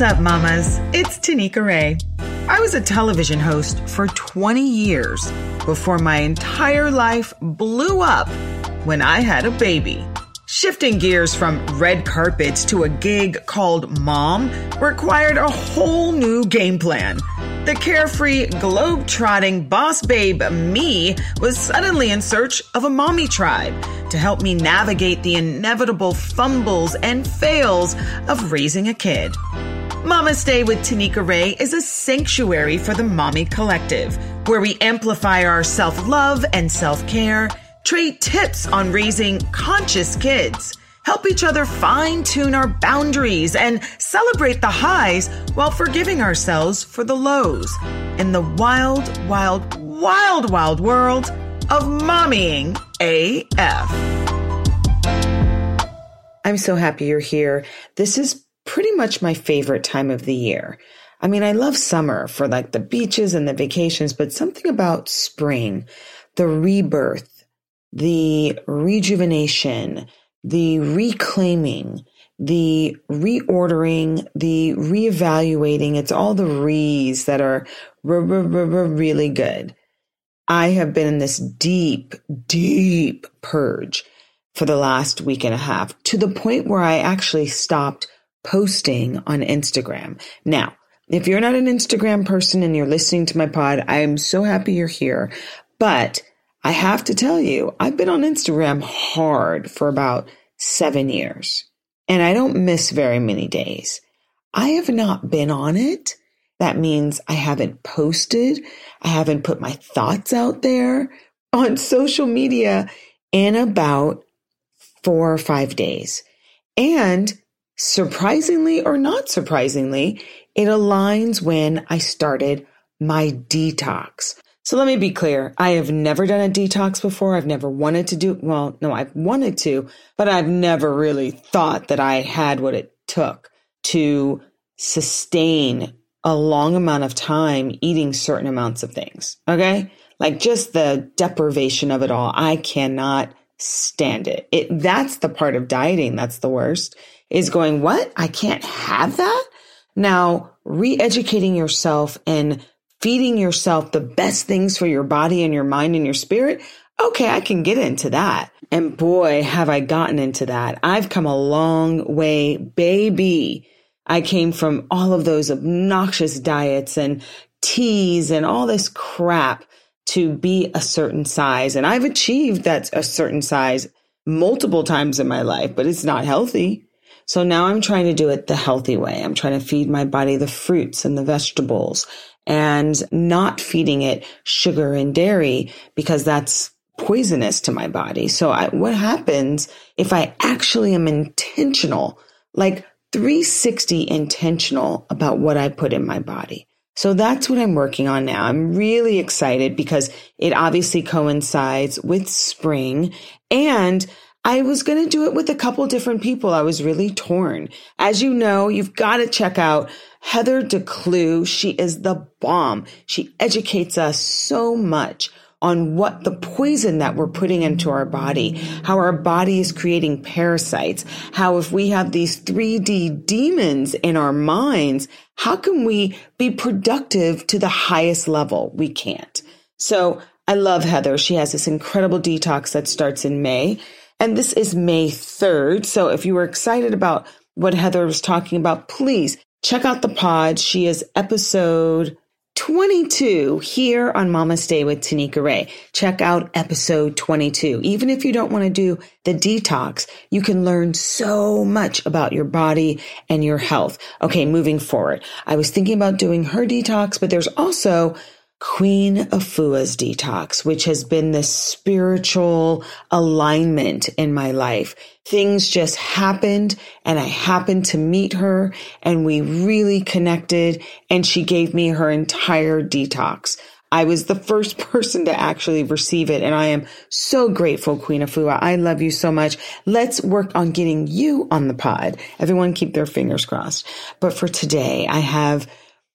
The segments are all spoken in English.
What's up, mamas? It's Tanika Ray. I was a television host for 20 years before my entire life blew up when I had a baby. Shifting gears from red carpets to a gig called Mom required a whole new game plan. The carefree, globe-trotting boss babe me was suddenly in search of a mommy tribe to help me navigate the inevitable fumbles and fails of raising a kid. Mama's Day with Tanika Ray is a sanctuary for the mommy collective, where we amplify our self-love and self-care, trade tips on raising conscious kids, help each other fine tune our boundaries and celebrate the highs while forgiving ourselves for the lows in the wild, wild, wild, wild world of mommying AF. I'm so happy you're here. This is pretty much my favorite time of the year. I mean, I love summer for like the beaches and the vacations, but something about spring, the rebirth, the rejuvenation, the reclaiming, the reordering, the reevaluating. It's all the re's that are really good. I have been in this deep, deep purge for the last week and a half to the point where I actually stopped posting on Instagram. Now, if you're not an Instagram person and you're listening to my pod, I am so happy you're here. But I have to tell you, I've been on Instagram hard for about seven years and I don't miss very many days. I have not been on it. That means I haven't posted. I haven't put my thoughts out there on social media in about four or five days. And surprisingly or not surprisingly, it aligns when I started my detox. So let me be clear. I have never done a detox before. I've never wanted to do, well, no, I've wanted to, but I've never really thought that I had what it took to sustain a long amount of time eating certain amounts of things. Okay. Like just the deprivation of it all. I cannot stand it. It, that's the part of dieting. That's the worst is going, what? I can't have that. Now re-educating yourself and feeding yourself the best things for your body and your mind and your spirit. Okay. I can get into that. And boy, have I gotten into that. I've come a long way, baby. I came from all of those obnoxious diets and teas and all this crap to be a certain size. And I've achieved that a certain size multiple times in my life, but it's not healthy. So now I'm trying to do it the healthy way. I'm trying to feed my body the fruits and the vegetables and not feeding it sugar and dairy because that's poisonous to my body. So I, what happens if I actually am intentional, like 360 intentional about what I put in my body? So that's what I'm working on now. I'm really excited because it obviously coincides with spring and I was going to do it with a couple different people. I was really torn. As you know, you've got to check out Heather DeClue. She is the bomb. She educates us so much on what the poison that we're putting into our body, how our body is creating parasites, how if we have these 3D demons in our minds, how can we be productive to the highest level? We can't. So I love Heather. She has this incredible detox that starts in May. And this is May 3rd. So if you were excited about what Heather was talking about, please check out the pod. She is episode 22 here on Mama's Day with Tanika Ray. Check out episode 22. Even if you don't want to do the detox, you can learn so much about your body and your health. Okay, moving forward. I was thinking about doing her detox, but there's also Queen Afua's detox, which has been this spiritual alignment in my life. Things just happened and I happened to meet her and we really connected and she gave me her entire detox. I was the first person to actually receive it. And I am so grateful, Queen Afua. I love you so much. Let's work on getting you on the pod. Everyone keep their fingers crossed. But for today, I have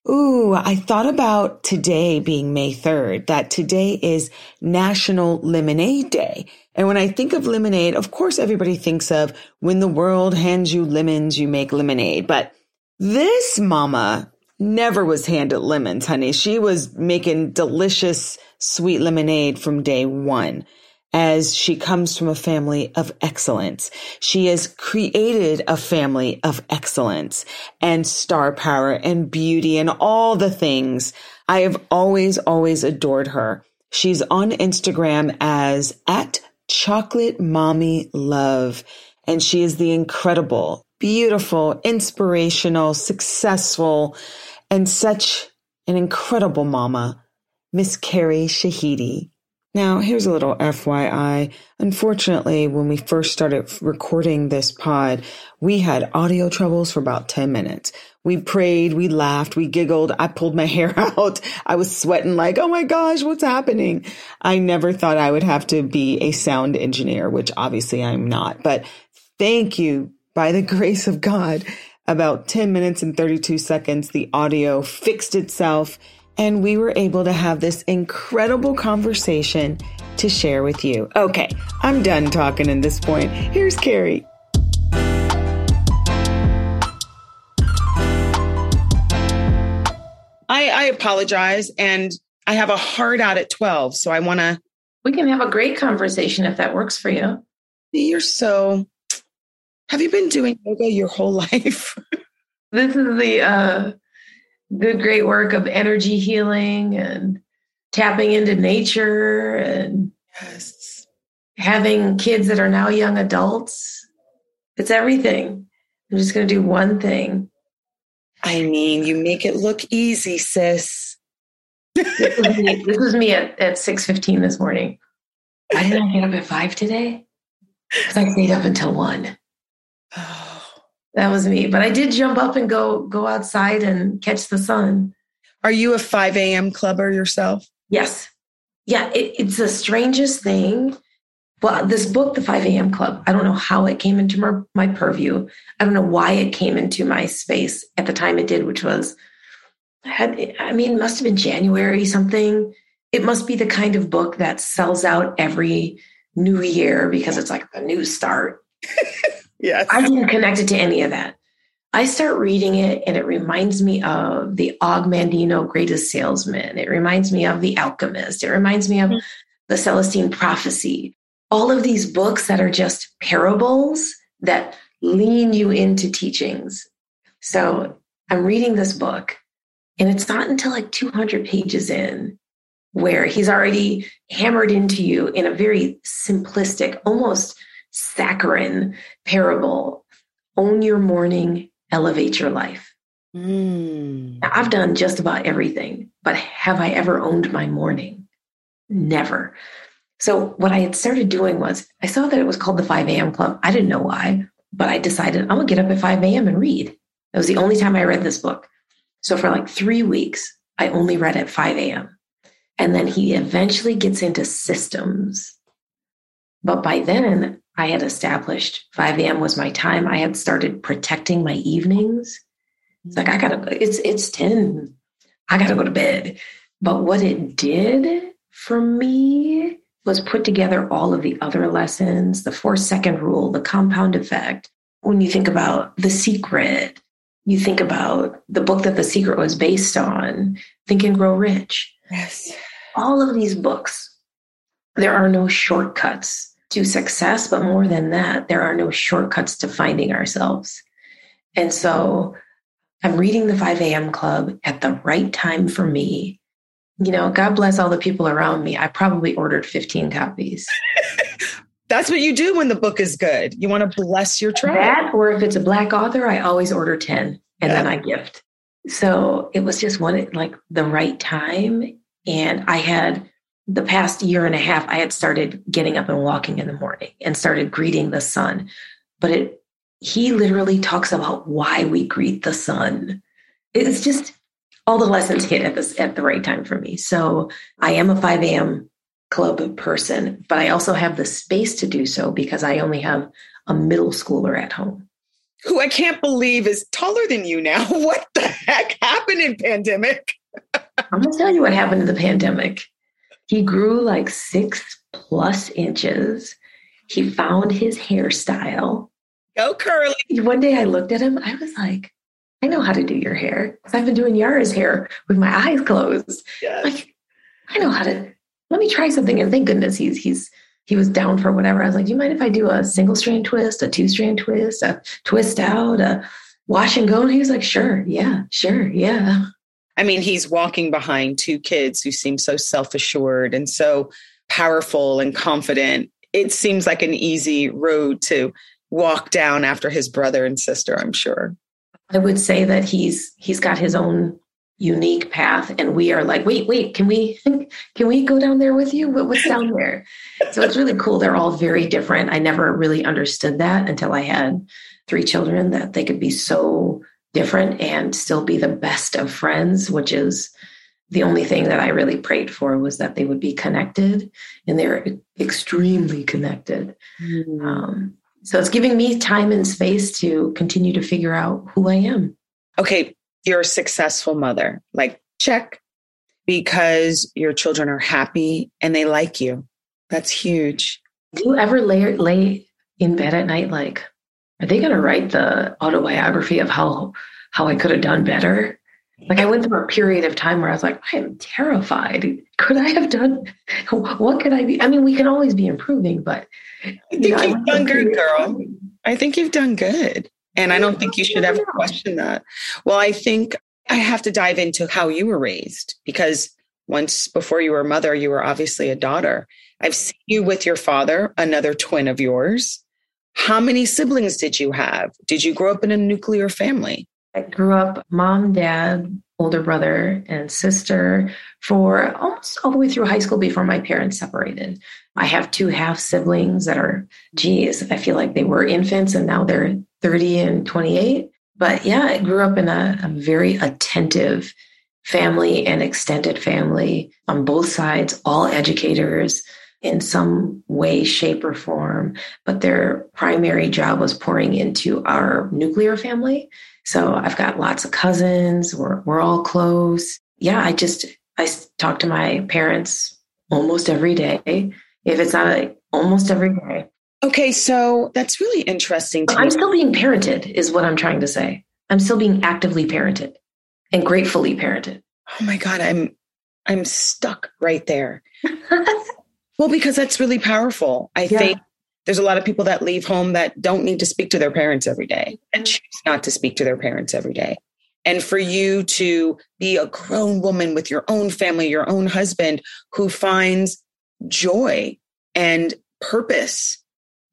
Ooh, I thought about today being May 3rd, that today is National Lemonade Day. And when I think of lemonade, of course, everybody thinks of when the world hands you lemons, you make lemonade. But This mama never was handed lemons, honey. She was making delicious sweet lemonade from day one as she comes from a family of excellence. She has created a family of excellence and star power and beauty and all the things. I have always, always adored her. She's on Instagram as at chocolate mommy love. And she is the incredible, beautiful, inspirational, successful, and such an incredible mama, Miss Keri Shahidi. Now, here's a little FYI. Unfortunately, when we first started recording this pod, we had audio troubles for about 10 minutes. We prayed, we laughed, we giggled. I pulled my hair out. I was sweating like, oh my gosh, what's happening? I never thought I would have to be a sound engineer, which obviously I'm not. But thank you, by the grace of God, about 10 minutes and 32 seconds, the audio fixed itself and we were able to have this incredible conversation to share with you. Okay, I'm done talking at this point. Here's Keri. I, I apologize, and I have a hard out at 12, so I want to. We can have a great conversation if that works for you. You're so. Have you been doing yoga your whole life? this is the uh, good, great work of energy healing and tapping into nature and yes. having kids that are now young adults. It's everything. I'm just going to do one thing. I mean, you make it look easy, sis. this, was me, this was me at, at 6.15 this morning. Why didn't I get up at 5 today? Because I stayed up until 1. That was me. But I did jump up and go go outside and catch the sun. Are you a 5 a.m. clubber yourself? Yes. Yeah, it, it's the strangest thing. Well, this book, The 5 a.m. Club, I don't know how it came into my, my purview. I don't know why it came into my space at the time it did, which was, had, I mean, must have been January something. It must be the kind of book that sells out every new year because it's like a new start. Yes. I didn't connect it to any of that. I start reading it and it reminds me of the Og Mandino Greatest Salesman. It reminds me of The Alchemist. It reminds me of mm-hmm. the Celestine Prophecy. All of these books that are just parables that lean you into teachings. So I'm reading this book and it's not until like 200 pages in where he's already hammered into you in a very simplistic, almost saccharine parable own your morning, elevate your life. Mm. Now, I've done just about everything, but have I ever owned my morning? Never. So, what I had started doing was I saw that it was called the 5 a.m. Club. I didn't know why, but I decided I'm going to get up at 5 a.m. and read. That was the only time I read this book. So, for like three weeks, I only read at 5 a.m. And then he eventually gets into systems. But by then, I had established 5 a.m. was my time. I had started protecting my evenings. It's like I gotta, it's it's 10. I gotta go to bed. But what it did for me was put together all of the other lessons, the four second rule, the compound effect. When you think about the secret, you think about the book that the secret was based on, Think and Grow Rich. Yes. All of these books, there are no shortcuts to success, but more than that, there are no shortcuts to finding ourselves. And so I'm reading the 5 a.m. club at the right time for me. You know, God bless all the people around me. I probably ordered 15 copies. That's what you do when the book is good. You want to bless your tribe. That, or if it's a black author, I always order 10 and yeah. then I gift. So it was just one like the right time. And I had the past year and a half, I had started getting up and walking in the morning and started greeting the sun. But it, he literally talks about why we greet the sun. It's just all the lessons hit at this at the right time for me. So I am a 5 a.m. club person, but I also have the space to do so because I only have a middle schooler at home. Who I can't believe is taller than you now. What the heck happened in pandemic? I'm gonna tell you what happened in the pandemic. He grew like six plus inches. He found his hairstyle. Go curly. One day I looked at him, I was like, I know how to do your hair. I've been doing Yara's hair with my eyes closed. Yes. Like, I know how to. Let me try something. And thank goodness he's he's he was down for whatever. I was like, do you mind if I do a single strand twist, a two strand twist, a twist out, a wash and go? And he was like, sure, yeah, sure, yeah. I mean, he's walking behind two kids who seem so self assured and so powerful and confident. It seems like an easy road to walk down after his brother and sister, I'm sure. I would say that he's he's got his own unique path and we are like wait wait can we can we go down there with you what's down there so it's really cool they're all very different i never really understood that until i had three children that they could be so different and still be the best of friends which is the only thing that i really prayed for was that they would be connected and they're extremely connected mm. um, so it's giving me time and space to continue to figure out who i am okay you're a successful mother. Like, check, because your children are happy and they like you. That's huge. Do you ever lay, lay in bed at night like, are they going to write the autobiography of how how I could have done better? Like I went through a period of time where I was like, I am terrified. Could I have done? What could I be? I mean, we can always be improving, but I think you have done good, girl. I think you've done good. And I don't think you should ever question that. Well, I think I have to dive into how you were raised because once before you were a mother, you were obviously a daughter. I've seen you with your father, another twin of yours. How many siblings did you have? Did you grow up in a nuclear family? I grew up mom, dad, older brother, and sister for almost all the way through high school before my parents separated. I have two half siblings that are, geez, I feel like they were infants and now they're 30 and 28. But yeah, I grew up in a, a very attentive family and extended family on both sides, all educators in some way, shape, or form. But their primary job was pouring into our nuclear family. So I've got lots of cousins. We're, we're all close. Yeah, I just, I talk to my parents almost every day. If it's not a, almost every day. Okay, so that's really interesting. I'm still being parented, is what I'm trying to say. I'm still being actively parented and gratefully parented. Oh my God, I'm I'm stuck right there. well, because that's really powerful. I yeah. think there's a lot of people that leave home that don't need to speak to their parents every day and mm-hmm. choose not to speak to their parents every day. And for you to be a grown woman with your own family, your own husband who finds joy and purpose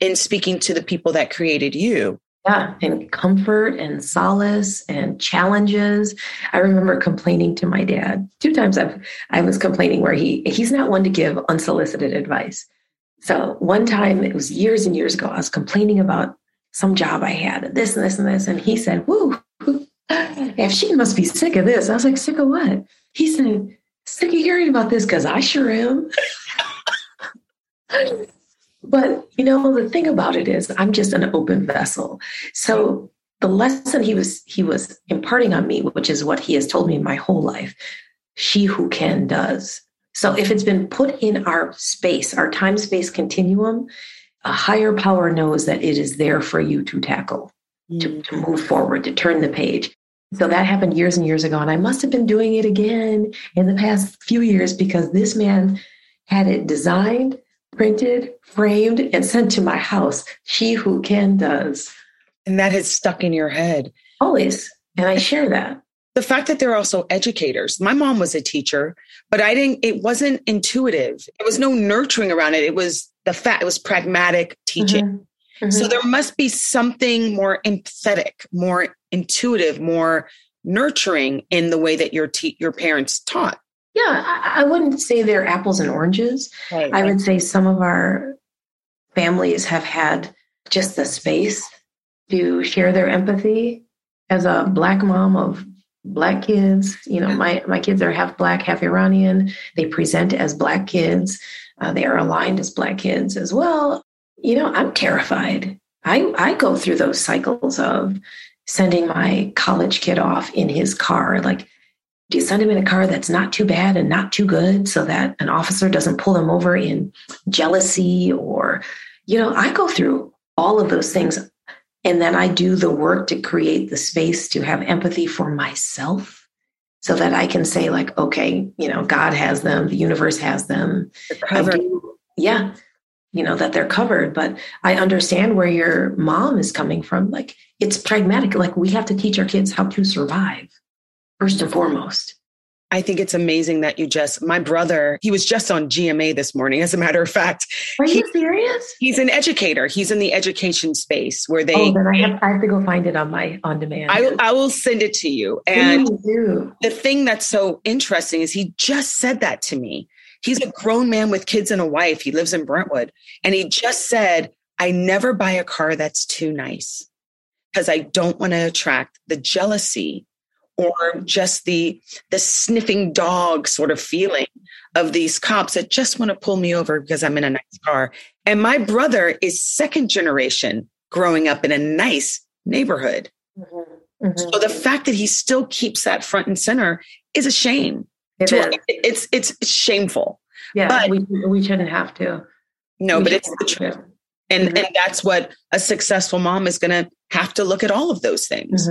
in speaking to the people that created you. Yeah, and comfort and solace and challenges. I remember complaining to my dad two times. I've, I was complaining where he he's not one to give unsolicited advice. So one time it was years and years ago. I was complaining about some job I had, this and this and this, and he said, "Woo, if she must be sick of this." I was like, "Sick of what?" He said, "Sick of hearing about this because I sure am." But you know, the thing about it is I'm just an open vessel. So the lesson he was he was imparting on me, which is what he has told me my whole life, she who can does. So if it's been put in our space, our time space continuum, a higher power knows that it is there for you to tackle, mm. to, to move forward, to turn the page. So that happened years and years ago. And I must have been doing it again in the past few years because this man had it designed printed, framed, and sent to my house. She who can does. And that has stuck in your head. Always. And I share that. The fact that they're also educators. My mom was a teacher, but I didn't, it wasn't intuitive. There was no nurturing around it. It was the fact, it was pragmatic teaching. Mm-hmm. Mm-hmm. So there must be something more empathetic, more intuitive, more nurturing in the way that your te- your parents taught. Yeah, I, I wouldn't say they're apples and oranges. Right, I would say some of our families have had just the space to share their empathy. As a black mom of black kids, you know, my, my kids are half black, half Iranian. They present as black kids. Uh, they are aligned as black kids as well. You know, I'm terrified. I, I go through those cycles of sending my college kid off in his car. Like do you send him in a car that's not too bad and not too good so that an officer doesn't pull him over in jealousy or, you know, I go through all of those things. And then I do the work to create the space to have empathy for myself so that I can say, like, okay, you know, God has them, the universe has them. Do, yeah, you know, that they're covered. But I understand where your mom is coming from. Like, it's pragmatic. Like, we have to teach our kids how to survive first and foremost. I think it's amazing that you just, my brother, he was just on GMA this morning, as a matter of fact. Are you serious? He's an educator. He's in the education space where they. Oh, then I have, I have to go find it on my on demand. I, I will send it to you. And the thing that's so interesting is he just said that to me. He's a grown man with kids and a wife. He lives in Brentwood. And he just said, I never buy a car that's too nice because I don't want to attract the jealousy or just the the sniffing dog sort of feeling of these cops that just want to pull me over because I'm in a nice car. And my brother is second generation growing up in a nice neighborhood. Mm-hmm. Mm-hmm. So the fact that he still keeps that front and center is a shame. It to, is. It's it's shameful. Yeah, but, we we shouldn't have to. No, we but it's the truth. And mm-hmm. and that's what a successful mom is going to have to look at all of those things.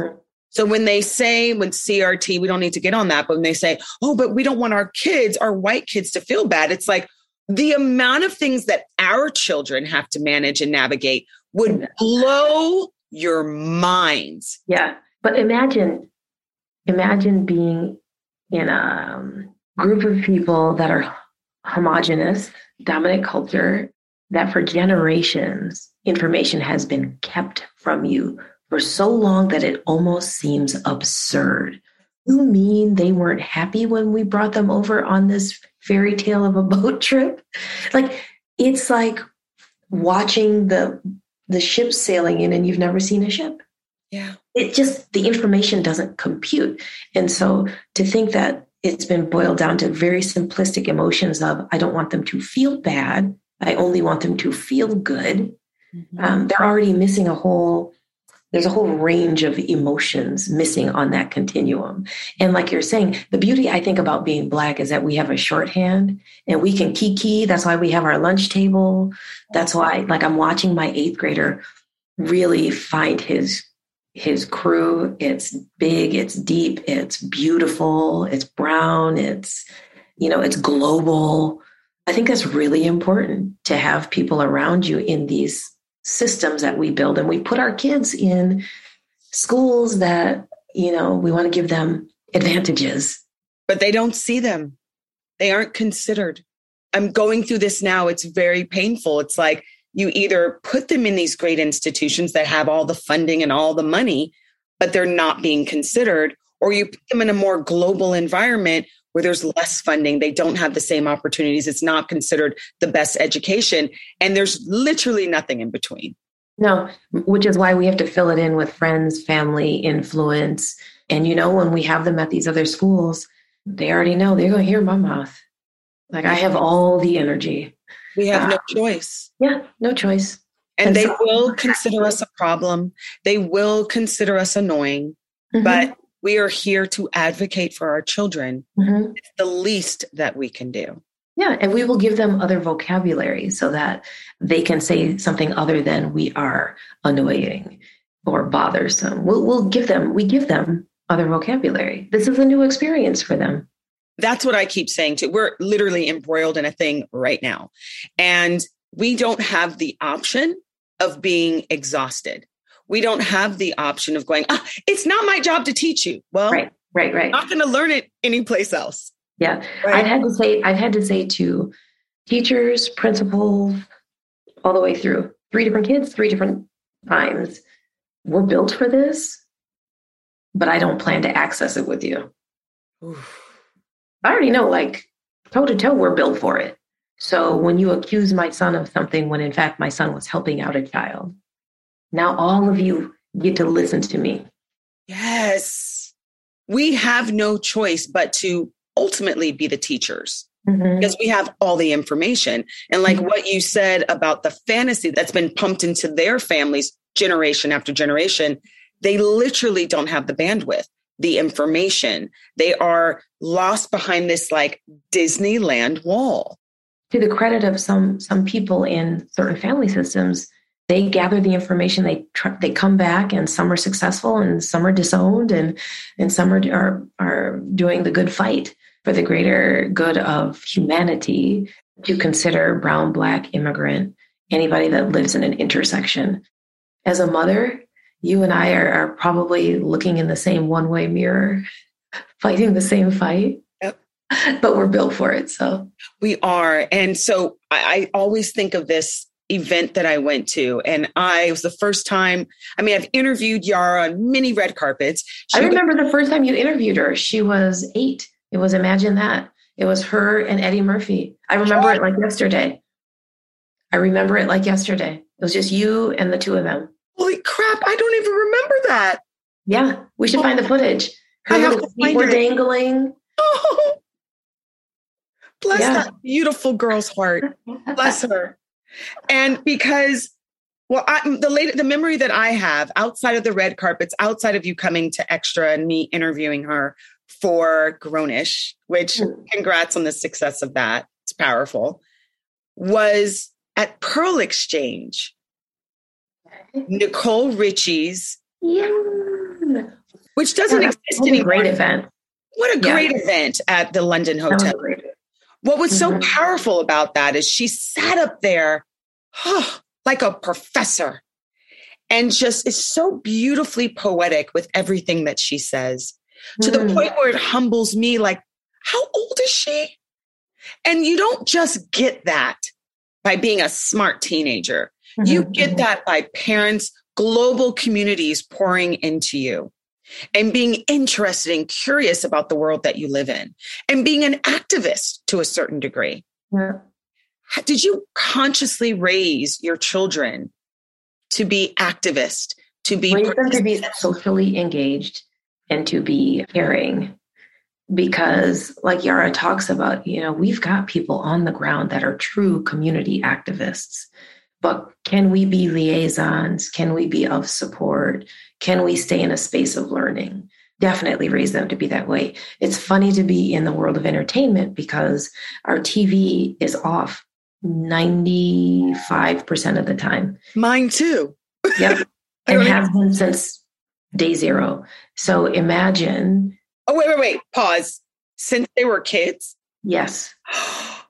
So when they say, when CRT, we don't need to get on that, but when they say, oh, but we don't want our kids, our white kids to feel bad, it's like the amount of things that our children have to manage and navigate would blow your minds. Yeah. But imagine, imagine being in a um, group of people that are homogenous, dominant culture, that for generations, information has been kept from you for so long that it almost seems absurd. You mean they weren't happy when we brought them over on this fairy tale of a boat trip? Like it's like watching the the ship sailing in and you've never seen a ship. Yeah. It just the information doesn't compute. And so to think that it's been boiled down to very simplistic emotions of I don't want them to feel bad. I only want them to feel good. Mm-hmm. Um, they're already missing a whole there's a whole range of emotions missing on that continuum. And like you're saying, the beauty I think about being Black is that we have a shorthand and we can kiki. That's why we have our lunch table. That's why, like, I'm watching my eighth grader really find his his crew it's big it's deep it's beautiful it's brown it's you know it's global i think that's really important to have people around you in these systems that we build and we put our kids in schools that you know we want to give them advantages. But they don't see them. They aren't considered. I'm going through this now it's very painful. It's like you either put them in these great institutions that have all the funding and all the money but they're not being considered or you put them in a more global environment where there's less funding, they don't have the same opportunities. It's not considered the best education. And there's literally nothing in between. No, which is why we have to fill it in with friends, family, influence. And you know, when we have them at these other schools, they already know they're going to hear my mouth. Like I have all the energy. We have uh, no choice. Yeah, no choice. And, and they so- will consider us a problem. They will consider us annoying. Mm-hmm. But we are here to advocate for our children. Mm-hmm. It's the least that we can do. Yeah, and we will give them other vocabulary so that they can say something other than we are annoying or bothersome. We'll, we'll give them, we give them other vocabulary. This is a new experience for them. That's what I keep saying too. We're literally embroiled in a thing right now. And we don't have the option of being exhausted we don't have the option of going, ah, it's not my job to teach you. Well, right, right, right. I'm not going to learn it anyplace else. Yeah. Right? I've had to say, I've had to say to teachers, principals, all the way through three different kids, three different times. We're built for this, but I don't plan to access it with you. Oof. I already know, like toe to toe, we're built for it. So when you accuse my son of something when in fact my son was helping out a child, now all of you get to listen to me. Yes. We have no choice but to ultimately be the teachers mm-hmm. because we have all the information. And like mm-hmm. what you said about the fantasy that's been pumped into their families generation after generation, they literally don't have the bandwidth, the information. They are lost behind this like Disneyland wall. To the credit of some some people in certain family systems, they gather the information they tr- they come back and some are successful and some are disowned and and some are, are are doing the good fight for the greater good of humanity. To consider brown black immigrant anybody that lives in an intersection. As a mother you and i are, are probably looking in the same one-way mirror fighting the same fight. Yep. but we're built for it so. We are. And so I, I always think of this event that I went to. And I was the first time, I mean, I've interviewed Yara on many red carpets. She I remember was, the first time you interviewed her. She was eight. It was Imagine That. It was her and Eddie Murphy. I remember what? it like yesterday. I remember it like yesterday. It was just you and the two of them. Holy crap. I don't even remember that. Yeah. We should oh, find the footage. Her little feet were dangling. Oh. Bless yeah. that beautiful girl's heart. Bless her. And because, well, I, the late, the memory that I have outside of the red carpets, outside of you coming to extra and me interviewing her for Grownish, which mm. congrats on the success of that. It's powerful. Was at Pearl Exchange, Nicole Richie's, yeah. which doesn't exist anymore. Great event. What a great event at the London Hotel. What was mm-hmm. so powerful about that is she sat up there oh, like a professor and just is so beautifully poetic with everything that she says to mm. the point where it humbles me like, how old is she? And you don't just get that by being a smart teenager. Mm-hmm. You get mm-hmm. that by parents, global communities pouring into you and being interested and curious about the world that you live in and being an activist to a certain degree. Yeah. Did you consciously raise your children to be activist, to be raise them to be socially engaged and to be caring? Because, like Yara talks about, you know, we've got people on the ground that are true community activists. But can we be liaisons? Can we be of support? Can we stay in a space of learning? Definitely raise them to be that way. It's funny to be in the world of entertainment because our TV is off 95% of the time. Mine too. Yep. and has been since day zero. So imagine. Oh, wait, wait, wait. Pause. Since they were kids? Yes.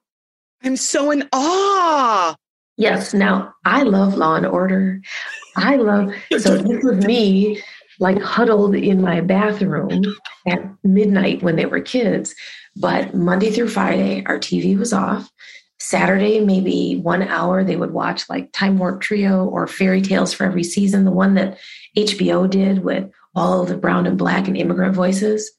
I'm so in awe. Yes. Now, I love Law and Order. I love, so this was me like huddled in my bathroom at midnight when they were kids. But Monday through Friday, our TV was off. Saturday, maybe one hour, they would watch like Time Warp Trio or Fairy Tales for every season, the one that HBO did with all the brown and black and immigrant voices.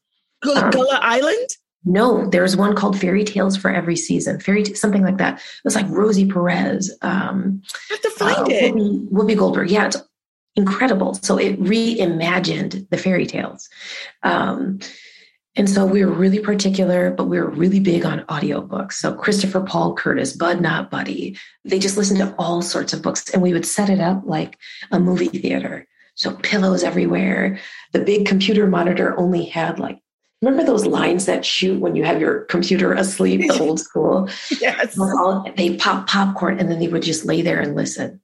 Gullah, um, Island? No, there's one called Fairy Tales for every season, fairy t- something like that. It was like Rosie Perez. Um, I have to find uh, it. Whoopi, Whoopi Goldberg. Yeah, it's incredible. So it reimagined the fairy tales. Um, and so we were really particular, but we were really big on audiobooks. So Christopher Paul Curtis, Bud Not Buddy, they just listened to all sorts of books and we would set it up like a movie theater. So pillows everywhere. The big computer monitor only had like Remember those lines that shoot when you have your computer asleep, the old school? yes. they pop popcorn and then they would just lay there and listen.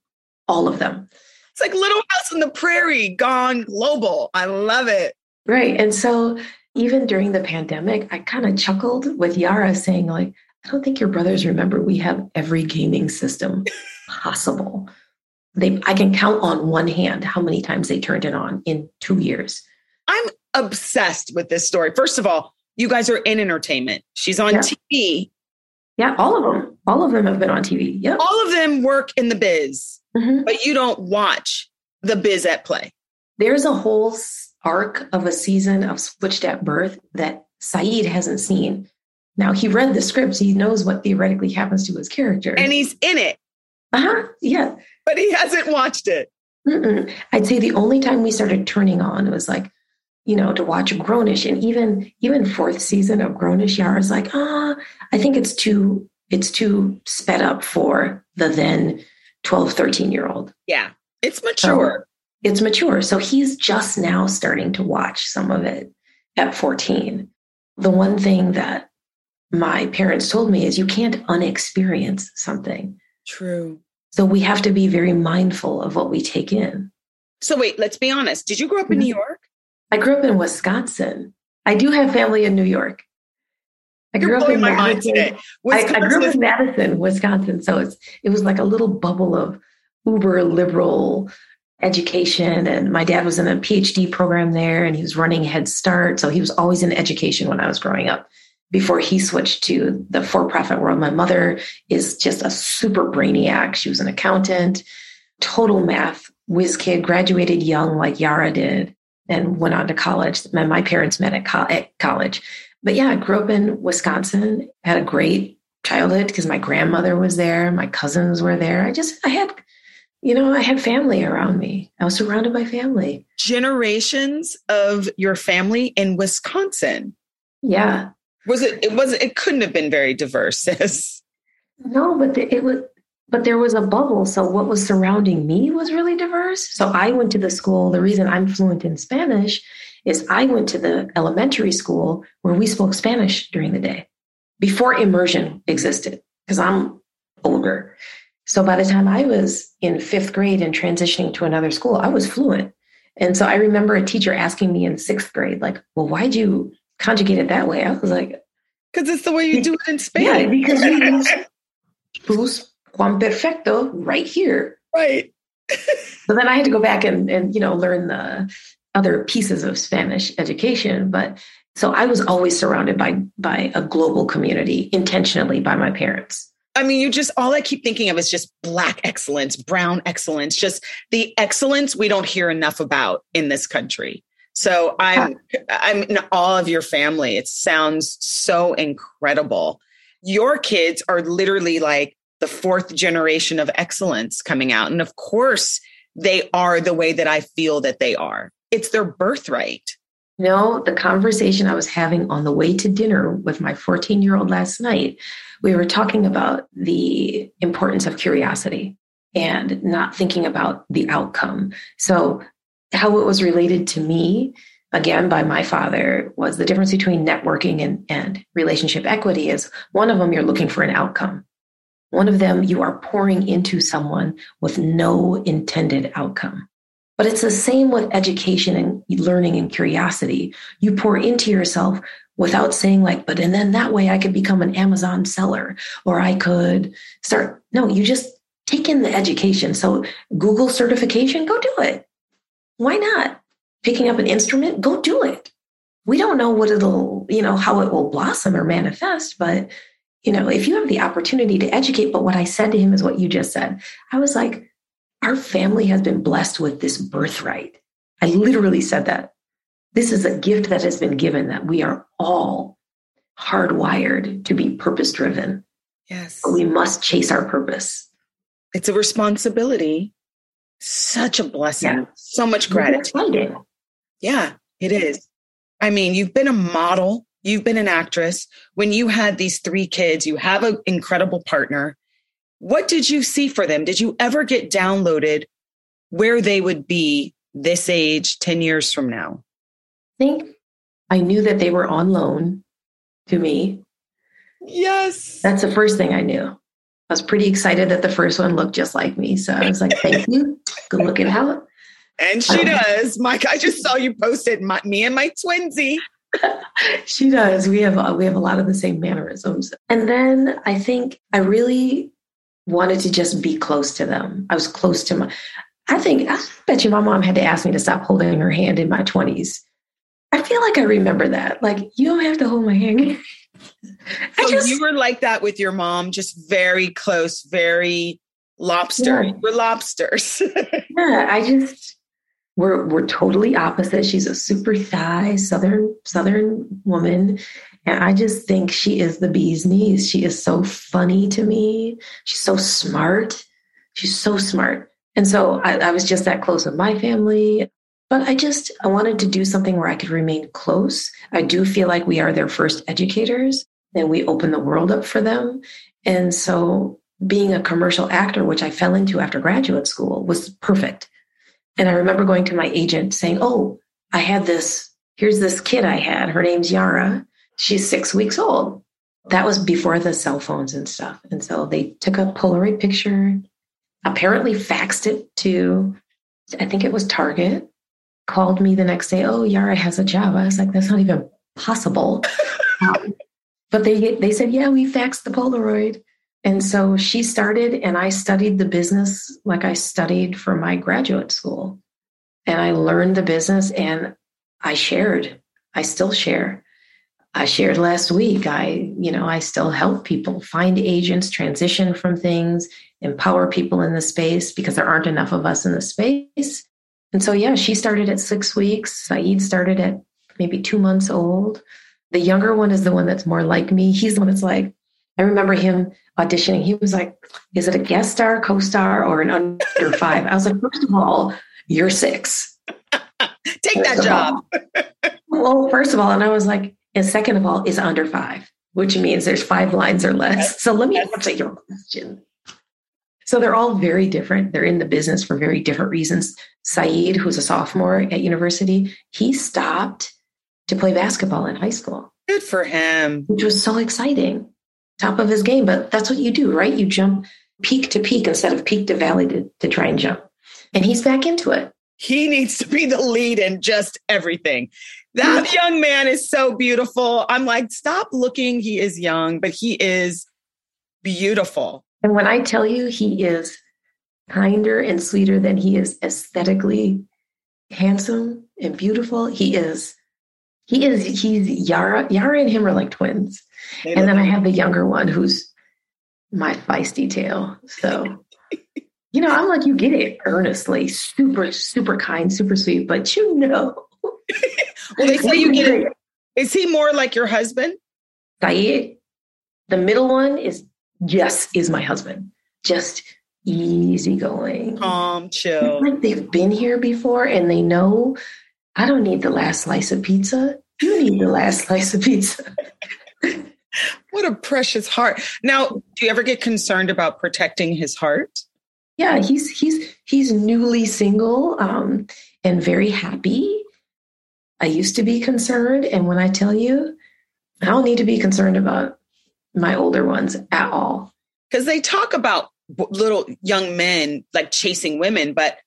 All of them. It's like Little House on the Prairie gone global. I love it. Right. And so even during the pandemic, I kind of chuckled with Yara saying, like, I don't think your brothers remember we have every gaming system possible. They I can count on one hand how many times they turned it on in two years. I'm obsessed with this story. First of all, you guys are in entertainment. She's on yeah. TV. Yeah, all of them. All of them have been on TV. Yeah. All of them work in the biz, mm-hmm. but you don't watch the biz at play. There's a whole arc of a season of Switched at Birth that Sayeed hasn't seen. Now he read the scripts, he knows what theoretically happens to his character. And he's in it. Uh-huh. Yeah. But he hasn't watched it. Mm-mm. I'd say the only time we started turning on was like you know, to watch Grownish. And even even fourth season of Grownish, Yara's like, ah, I think it's too it's too sped up for the then 12, 13 year old. Yeah. It's mature. So it's mature. So he's just now starting to watch some of it at 14. The one thing that my parents told me is you can't unexperience something. True. So we have to be very mindful of what we take in. So wait, let's be honest. Did you grow up in New mm-hmm. York? I grew up in Wisconsin. I do have family in New York. I grew You're up in my Madison. mind today. I, I, grew up in Madison, Wisconsin. So it's it was like a little bubble of uber liberal education. And my dad was in a PhD program there and he was running Head Start. So he was always in education when I was growing up before he switched to the for profit world. My mother is just a super brainiac. She was an accountant, total math whiz kid, graduated young like Yara did, and went on to college. My, my parents met at, co- at college. But yeah, I grew up in Wisconsin, had a great childhood because my grandmother was there, my cousins were there. I just, I had, you know, I had family around me. I was surrounded by family. Generations of your family in Wisconsin. Yeah. Was it, it was, it couldn't have been very diverse, sis. No, but it was, but there was a bubble. So what was surrounding me was really diverse. So I went to the school. The reason I'm fluent in Spanish is I went to the elementary school where we spoke Spanish during the day before immersion existed because I'm older. So by the time I was in fifth grade and transitioning to another school, I was fluent. And so I remember a teacher asking me in sixth grade, like, well, why'd you conjugate it that way? I was like, because it's the way you do it in Spanish. Yeah, because you use Juan Perfecto right here. Right. so then I had to go back and, and, you know, learn the other pieces of Spanish education. But so I was always surrounded by by a global community intentionally by my parents. I mean, you just all I keep thinking of is just black excellence, brown excellence, just the excellence we don't hear enough about in this country. So I'm I'm in all of your family. It sounds so incredible. Your kids are literally like the fourth generation of excellence coming out. And of course, they are the way that I feel that they are. It's their birthright. You know, the conversation I was having on the way to dinner with my 14 year old last night, we were talking about the importance of curiosity and not thinking about the outcome. So, how it was related to me, again, by my father, was the difference between networking and, and relationship equity is one of them, you're looking for an outcome. One of them, you are pouring into someone with no intended outcome. But it's the same with education and learning and curiosity. You pour into yourself without saying, like, but and then that way I could become an Amazon seller or I could start. No, you just take in the education. So, Google certification, go do it. Why not? Picking up an instrument, go do it. We don't know what it'll, you know, how it will blossom or manifest, but you know, if you have the opportunity to educate, but what I said to him is what you just said. I was like, our family has been blessed with this birthright. I literally said that. This is a gift that has been given that we are all hardwired to be purpose driven. Yes. But we must chase our purpose. It's a responsibility. Such a blessing. Yeah. So much gratitude. Yeah, it is. I mean, you've been a model You've been an actress. When you had these three kids, you have an incredible partner. What did you see for them? Did you ever get downloaded where they would be this age 10 years from now? I think I knew that they were on loan to me. Yes. That's the first thing I knew. I was pretty excited that the first one looked just like me. So I was like, thank you. Good looking out. And she um, does. Mike, I just saw you posted my, me and my twinsy. she does. We have we have a lot of the same mannerisms. And then I think I really wanted to just be close to them. I was close to my I think I bet you my mom had to ask me to stop holding her hand in my 20s. I feel like I remember that. Like, you don't have to hold my hand. so just, you were like that with your mom, just very close, very lobster. Yeah. We're lobsters. yeah, I just we're we're totally opposite. She's a super thigh southern southern woman, and I just think she is the bee's knees. She is so funny to me. She's so smart. She's so smart. And so I, I was just that close with my family. But I just I wanted to do something where I could remain close. I do feel like we are their first educators and we open the world up for them. And so being a commercial actor, which I fell into after graduate school, was perfect and I remember going to my agent saying, Oh, I had this, here's this kid I had. Her name's Yara. She's six weeks old. That was before the cell phones and stuff. And so they took a Polaroid picture apparently faxed it to, I think it was Target, called me the next day. Oh, Yara has a job. I was like, that's not even possible. um, but they they said, yeah, we faxed the Polaroid. And so she started, and I studied the business like I studied for my graduate school. And I learned the business and I shared. I still share. I shared last week. I, you know, I still help people find agents, transition from things, empower people in the space because there aren't enough of us in the space. And so, yeah, she started at six weeks. Sayeed started at maybe two months old. The younger one is the one that's more like me. He's the one that's like, I remember him auditioning. He was like, Is it a guest star, co star, or an under five? I was like, First of all, you're six. Take first that job. All, well, first of all, and I was like, and second of all, is under five, which means there's five lines or less. So let me answer your question. So they're all very different. They're in the business for very different reasons. Sayeed, who's a sophomore at university, he stopped to play basketball in high school. Good for him. Which was so exciting. Top of his game. But that's what you do, right? You jump peak to peak instead of peak to valley to, to try and jump. And he's back into it. He needs to be the lead in just everything. That mm. young man is so beautiful. I'm like, stop looking. He is young, but he is beautiful. And when I tell you he is kinder and sweeter than he is aesthetically handsome and beautiful, he is. He is, he's Yara. Yara and him are like twins. They and then I have the younger one who's my feisty tail. So, you know, I'm like, you get it earnestly, super, super kind, super sweet, but you know. well, they say you get it. Is he more like your husband? Sayeed, the middle one is yes, is my husband. Just easygoing. Calm, chill. Like they've been here before and they know I don't need the last slice of pizza. You need the last slice of pizza. what a precious heart. Now, do you ever get concerned about protecting his heart? Yeah, he's he's he's newly single um, and very happy. I used to be concerned, and when I tell you, I don't need to be concerned about my older ones at all. Because they talk about little young men like chasing women, but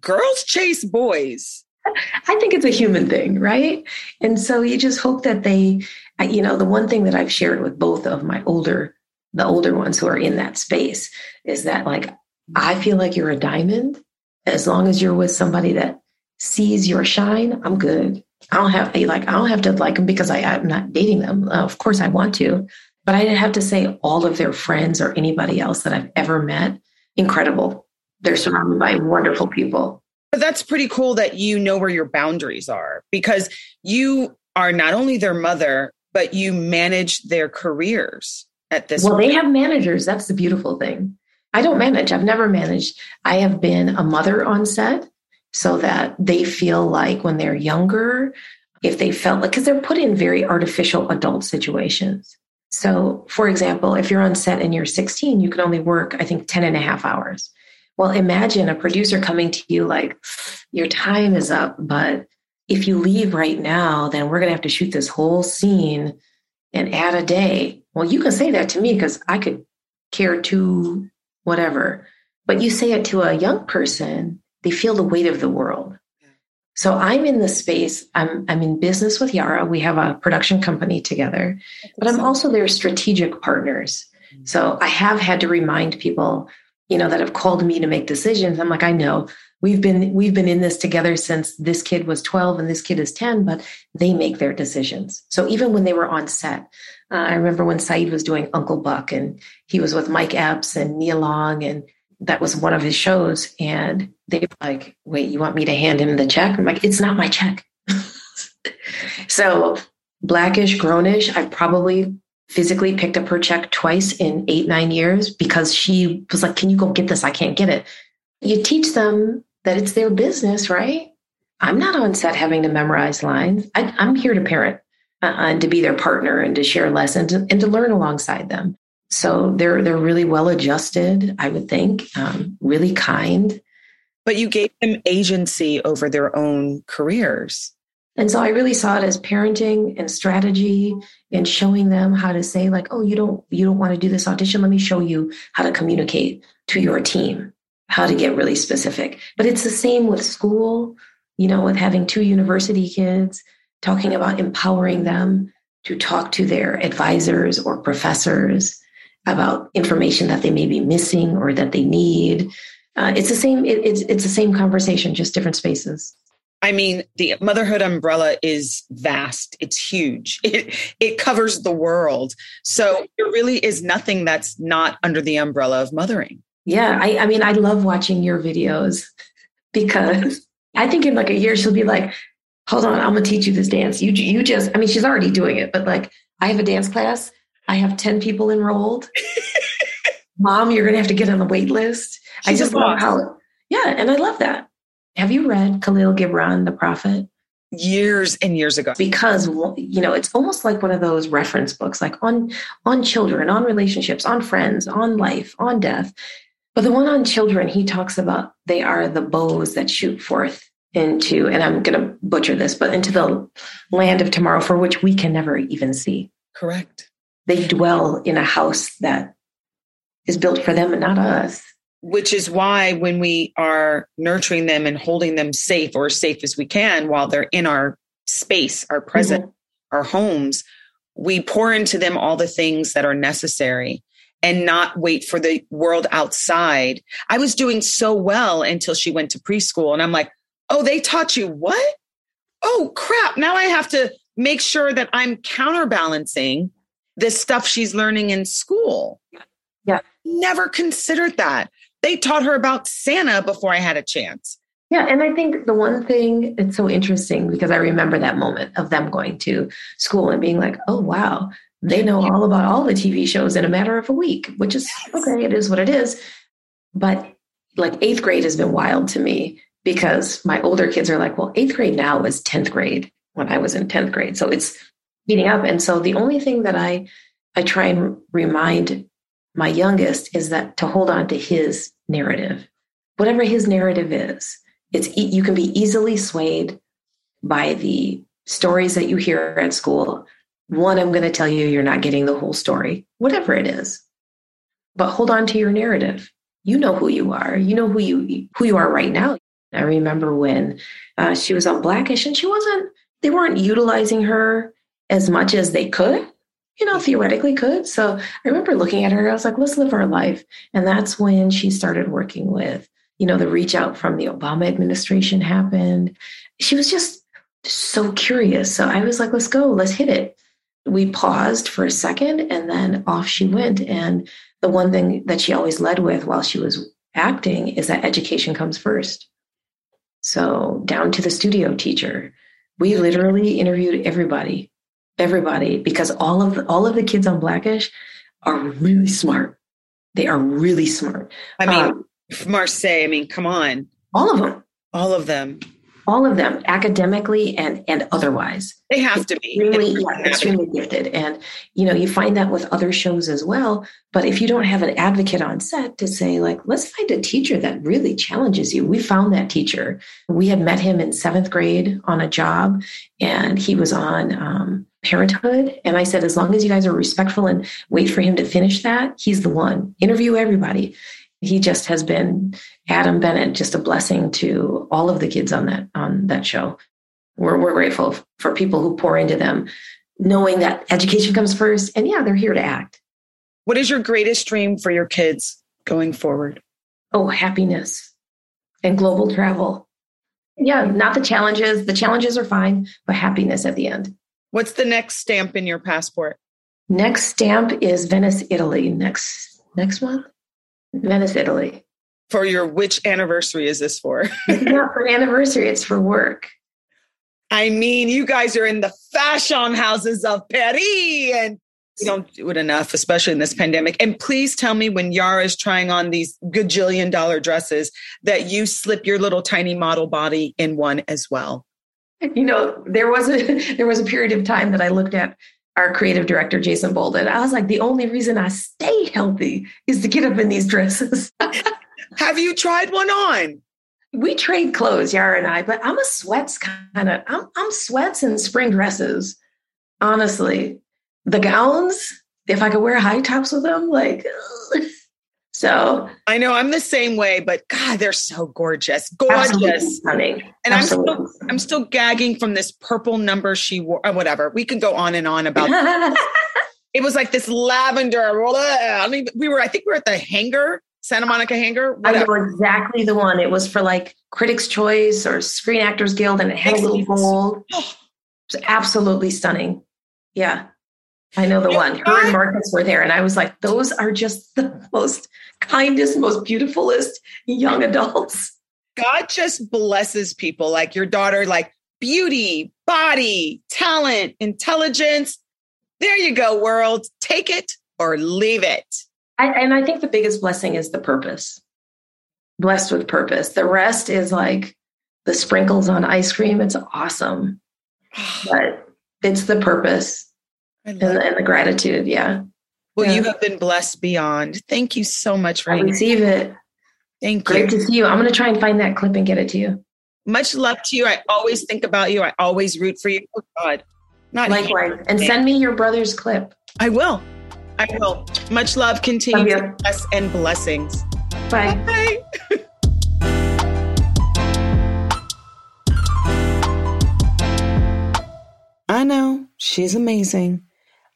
girls chase boys. I think it's a human thing, right? And so you just hope that they, you know, the one thing that I've shared with both of my older, the older ones who are in that space is that like, I feel like you're a diamond. As long as you're with somebody that sees your shine, I'm good. I don't have like I don't have to like them because I, I'm not dating them. Uh, of course, I want to, but I didn't have to say all of their friends or anybody else that I've ever met. Incredible. They're surrounded by wonderful people. But that's pretty cool that you know where your boundaries are because you are not only their mother, but you manage their careers at this Well, point. they have managers. That's the beautiful thing. I don't manage. I've never managed. I have been a mother on set so that they feel like when they're younger, if they felt like, because they're put in very artificial adult situations. So, for example, if you're on set and you're 16, you can only work, I think, 10 and a half hours. Well, imagine a producer coming to you like, your time is up, but if you leave right now, then we're going to have to shoot this whole scene and add a day. Well, you can say that to me because I could care to whatever. But you say it to a young person, they feel the weight of the world. So I'm in the space. I'm I'm in business with Yara. We have a production company together, but I'm also their strategic partners. Mm-hmm. So I have had to remind people, you know, that have called me to make decisions. I'm like, I know we've been we've been in this together since this kid was 12 and this kid is 10, but they make their decisions. So even when they were on set, uh, I remember when Sayeed was doing Uncle Buck and he was with Mike Epps and Nia Long and that was one of his shows. And they were like, wait, you want me to hand him the check? I'm like, it's not my check. so blackish, grownish, I probably physically picked up her check twice in eight, nine years because she was like, can you go get this? I can't get it. You teach them that it's their business, right? I'm not on set having to memorize lines. I, am here to parent uh, and to be their partner and to share lessons and, and to learn alongside them. So they're they're really well adjusted, I would think, um, really kind. But you gave them agency over their own careers. And so I really saw it as parenting and strategy and showing them how to say like, "Oh, you don't you don't want to do this audition, let me show you how to communicate to your team, how to get really specific." But it's the same with school, you know, with having two university kids talking about empowering them to talk to their advisors or professors about information that they may be missing or that they need. Uh, it's the same. It, it's it's the same conversation, just different spaces. I mean, the motherhood umbrella is vast. It's huge. It it covers the world. So there really is nothing that's not under the umbrella of mothering. Yeah, I, I mean, I love watching your videos because I think in like a year she'll be like, "Hold on, I'm gonna teach you this dance. You you just." I mean, she's already doing it, but like, I have a dance class. I have ten people enrolled. Mom, you're gonna have to get on the wait list. She's I just love how. Yeah, and I love that. Have you read Khalil Gibran, The Prophet? Years and years ago. Because you know, it's almost like one of those reference books, like on on children, on relationships, on friends, on life, on death. But the one on children, he talks about they are the bows that shoot forth into, and I'm going to butcher this, but into the land of tomorrow for which we can never even see. Correct. They dwell in a house that is built for them and not us which is why when we are nurturing them and holding them safe or as safe as we can while they're in our space, our present, mm-hmm. our homes, we pour into them all the things that are necessary and not wait for the world outside. I was doing so well until she went to preschool and I'm like, "Oh, they taught you what? Oh, crap. Now I have to make sure that I'm counterbalancing the stuff she's learning in school." Yeah. Never considered that they taught her about Santa before I had a chance. Yeah, and I think the one thing it's so interesting because I remember that moment of them going to school and being like, "Oh wow, they know all about all the TV shows in a matter of a week," which is okay, it is what it is. But like 8th grade has been wild to me because my older kids are like, "Well, 8th grade now is 10th grade when I was in 10th grade." So it's heating up and so the only thing that I I try and remind my youngest is that to hold on to his narrative, whatever his narrative is. It's you can be easily swayed by the stories that you hear at school. One, I'm going to tell you you're not getting the whole story, whatever it is. But hold on to your narrative. You know who you are. You know who you who you are right now. I remember when uh, she was on Blackish, and she wasn't. They weren't utilizing her as much as they could you know, theoretically could. So I remember looking at her, I was like, let's live our life. And that's when she started working with, you know, the reach out from the Obama administration happened. She was just so curious. So I was like, let's go, let's hit it. We paused for a second and then off she went. And the one thing that she always led with while she was acting is that education comes first. So down to the studio teacher, we literally interviewed everybody everybody because all of the, all of the kids on Blackish are really smart. They are really smart. I mean, um, Marsai. I mean, come on, all of them. All of them. All of them, academically and and otherwise. They have to be really, yeah, extremely gifted, and you know you find that with other shows as well. But if you don't have an advocate on set to say, like, let's find a teacher that really challenges you, we found that teacher. We had met him in seventh grade on a job, and he was on. Um, parenthood. And I said, as long as you guys are respectful and wait for him to finish that, he's the one. Interview everybody. He just has been Adam Bennett, just a blessing to all of the kids on that on that show. We're we're grateful for people who pour into them, knowing that education comes first. And yeah, they're here to act. What is your greatest dream for your kids going forward? Oh, happiness and global travel. Yeah, not the challenges. The challenges are fine, but happiness at the end. What's the next stamp in your passport? Next stamp is Venice, Italy. Next next month, Venice, Italy. For your which anniversary is this for? it's not for anniversary. It's for work. I mean, you guys are in the fashion houses of Paris, and you don't do it enough, especially in this pandemic. And please tell me when Yara is trying on these gajillion dollar dresses that you slip your little tiny model body in one as well you know, there was a there was a period of time that I looked at our creative director Jason Bolden. I was like, the only reason I stay healthy is to get up in these dresses. Have you tried one on? we trade clothes, Yara and I, but I'm a sweats kind of, I'm, I'm sweats and spring dresses. Honestly, the gowns, if I could wear high tops with them, like, so I know I'm the same way, but God, they're so gorgeous, gorgeous, stunning. And absolutely. I'm still, I'm still gagging from this purple number she wore. Or uh, whatever. We can go on and on about. it was like this lavender. I mean, we were. I think we were at the hangar Santa Monica Hangar? Whatever. I know exactly the one. It was for like Critics' Choice or Screen Actors Guild, and it had a little gold. It was absolutely stunning. Yeah. I know the one. Her and Marcus were there, and I was like, those are just the most kindest, most beautifulest young adults. God just blesses people like your daughter, like beauty, body, talent, intelligence. There you go, world. Take it or leave it. I, and I think the biggest blessing is the purpose. Blessed with purpose. The rest is like the sprinkles on ice cream. It's awesome, but it's the purpose and, and, the gratitude. Yeah. Well, yeah. you have been blessed beyond. Thank you so much for I receive it. Thank Great you. Great to see you. I'm going to try and find that clip and get it to you. Much love to you. I always think about you. I always root for you. Oh God. Not likewise. And send me your brother's clip. I will. I will. Much love. Continue love success and blessings. Bye. Bye. I know she's amazing.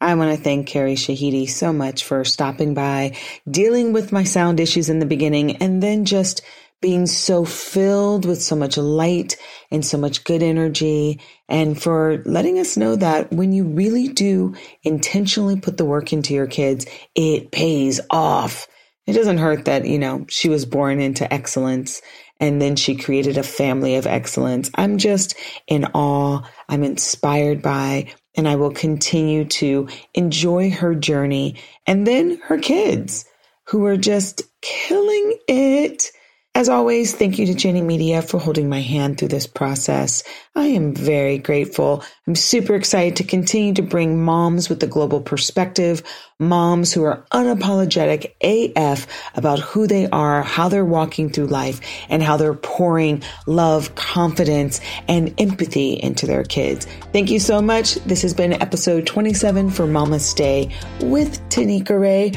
I want to thank Keri Shahidi so much for stopping by, dealing with my sound issues in the beginning, and then just being so filled with so much light and so much good energy and for letting us know that when you really do intentionally put the work into your kids, it pays off. It doesn't hurt that, you know, she was born into excellence and then she created a family of excellence. I'm just in awe. I'm inspired by, and I will continue to enjoy her journey. And then her kids who are just killing it as always, thank you to Jenny Media for holding my hand through this process. I am very grateful. I'm super excited to continue to bring moms with a global perspective, moms who are unapologetic AF about who they are, how they're walking through life, and how they're pouring love, confidence, and empathy into their kids. Thank you so much. This has been episode 27 for Mama's Day with Tanika Ray.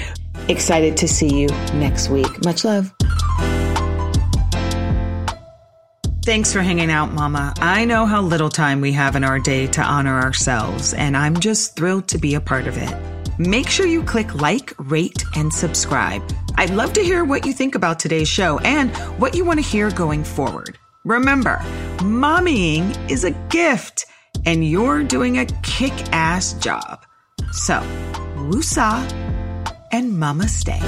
Excited to see you next week. Much love. Thanks for hanging out, Mama. I know how little time we have in our day to honor ourselves, and I'm just thrilled to be a part of it. Make sure you click like, rate, and subscribe. I'd love to hear what you think about today's show and what you want to hear going forward. Remember, mommying is a gift, and you're doing a kick ass job. So, woosah and mama stay.